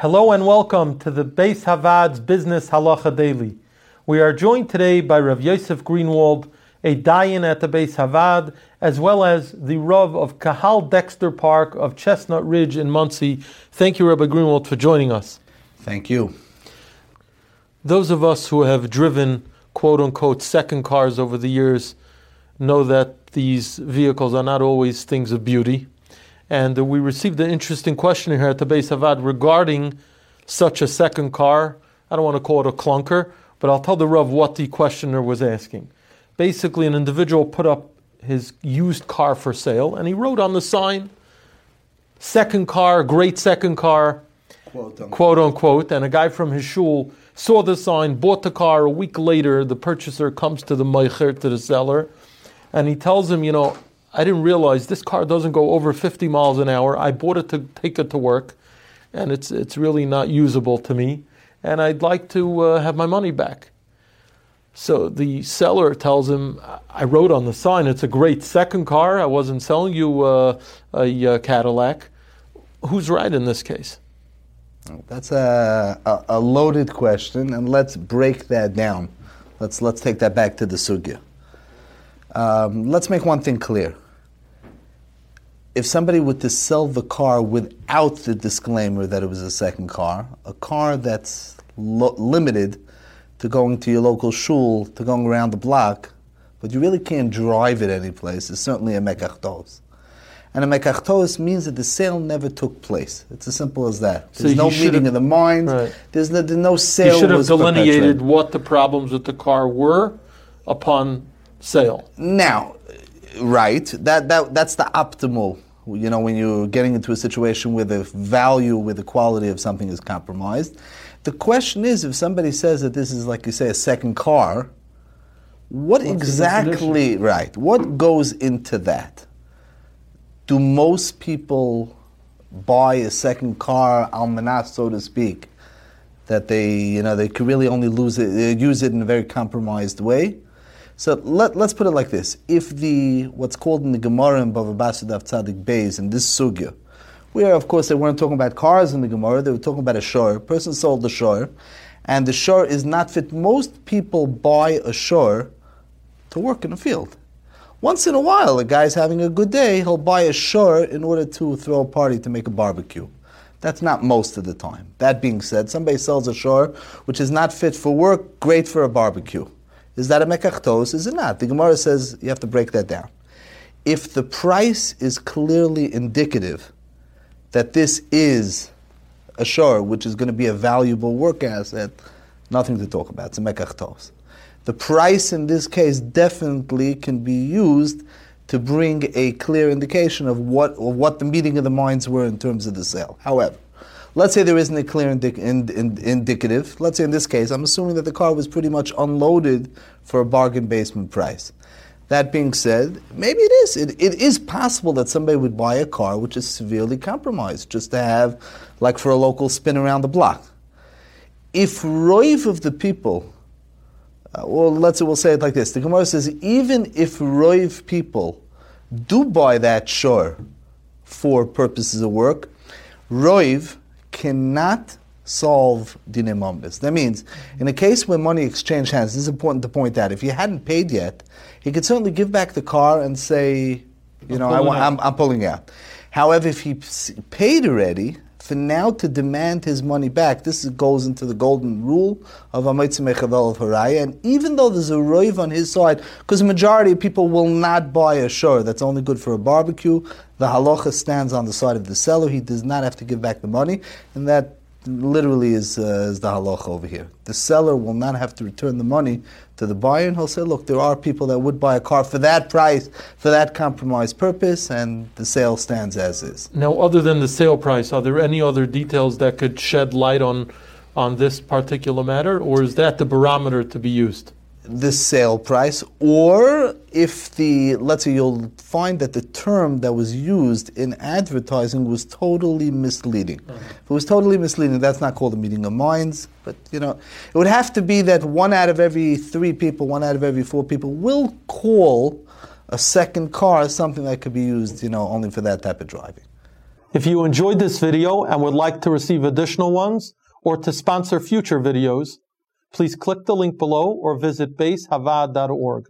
Hello and welcome to the Beis HaVaad's Business Halacha Daily. We are joined today by Rav Yosef Greenwald, a dayan at the Beis HaVaad, as well as the Rav of Kahal Dexter Park of Chestnut Ridge in Monsey. Thank you, Rabbi Greenwald, for joining us. Thank you. Those of us who have driven quote unquote second cars over the years know that these vehicles are not always things of beauty. And we received an interesting question here at the Beis HaVaad regarding such a second car. I don't want to call it a clunker, but I'll tell the Rav what the questioner was asking. Basically, an individual put up his used car for sale, and he wrote on the sign, second car, great second car, quote unquote. quote unquote. And a guy from his shul saw the sign, bought the car. A week later, the purchaser comes to the meicher, to the seller, and he tells him, you know, I didn't realize this car doesn't go over 50 miles an hour. I bought it to take it to work, and it's, it's really not usable to me, and I'd like to uh, have my money back. So the seller tells him, I wrote on the sign, it's a great second car. I wasn't selling you uh, a, a, Cadillac. Who's right in this case? That's a, a, a, loaded question, and let's break that down. Let's, let's take that back to the sugya. Um, let's make one thing clear. If somebody were to sell the car without the disclaimer that it was a second car, a car that's lo- limited to going to your local shul, to going around the block, but you really can't drive it anyplace, is certainly a mekach ta'us. And a mekach ta'us means that the sale never took place. It's as simple as that. There's so no meeting of the minds. Right. There's, no, there's no sale. You should have delineated what the problems with the car were upon sale. Now, right, that, that, that's the optimal you know, when you're getting into a situation where the value, where the quality of something is compromised. The question is, if somebody says that this is, like you say, a second car, what What's exactly, right, what goes into that? Do most people buy a second car, almanach, so to speak, that they, you know, they could really only lose it, uh, use it in a very compromised way? So let, us put it like this. If the, what's called in the Gemara in Bava Basra Daf Tzadik Beis, in this sugya, where of course they weren't talking about cars in the Gemara, they were talking about a shore. A person sold the shore, and the shore is not fit. Most people buy a shore to work in a field. Once in a while, a guy's having a good day, he'll buy a shore in order to throw a party to make a barbecue. That's not most of the time. That being said, somebody sells a shore which is not fit for work, great for a barbecue. Is that a mekach ta'us? Is it not? The Gemara says you have to break that down. If the price is clearly indicative that this is a shore, which is going to be a valuable work asset, nothing to talk about. It's a mekach ta'us. The price in this case definitely can be used to bring a clear indication of what, of what the meeting of the minds were in terms of the sale. However, Let's say there isn't a clear indic- ind- ind- indicative. Let's say in this case, I'm assuming that the car was pretty much unloaded for a bargain basement price. That being said, maybe it is. It, it is possible that somebody would buy a car which is severely compromised just to have, like for a local spin around the block. If roiv of the people, uh, well, let's say we'll say it like this: the Gemara says even if roiv people do buy that shore for purposes of work, roiv cannot solve dinem That means, in a case where money exchange hands, this is important to point out. If you hadn't paid yet, he could certainly give back the car and say, you I'm know, I I'm, I'm, pulling out. However, if he paid already, for now to demand his money back, this goes into the golden rule of Hamotzi Mechaveiro Alav Haraya. And even though there's a roiv on his side, because the majority of people will not buy a shore that's only good for a barbecue, the halacha stands on the side of the seller. He does not have to give back the money, and that literally is, uh, is the halacha over here. The seller will not have to return the money to the buyer, and he'll say, look, there are people that would buy a car for that price, for that compromise purpose, and the sale stands as is. Now, other than the sale price, are there any other details that could shed light on, on this particular matter, or is that the barometer to be used? The sale price, or if the, let's say you'll find that the term that was used in advertising was totally misleading. Mm-hmm. If it was totally misleading, that's not called a meeting of minds, but you know, it would have to be that one out of every three people, one out of every four people will call a second car something that could be used, you know, only for that type of driving. If you enjoyed this video and would like to receive additional ones or to sponsor future videos, please click the link below or visit baishavaad.org.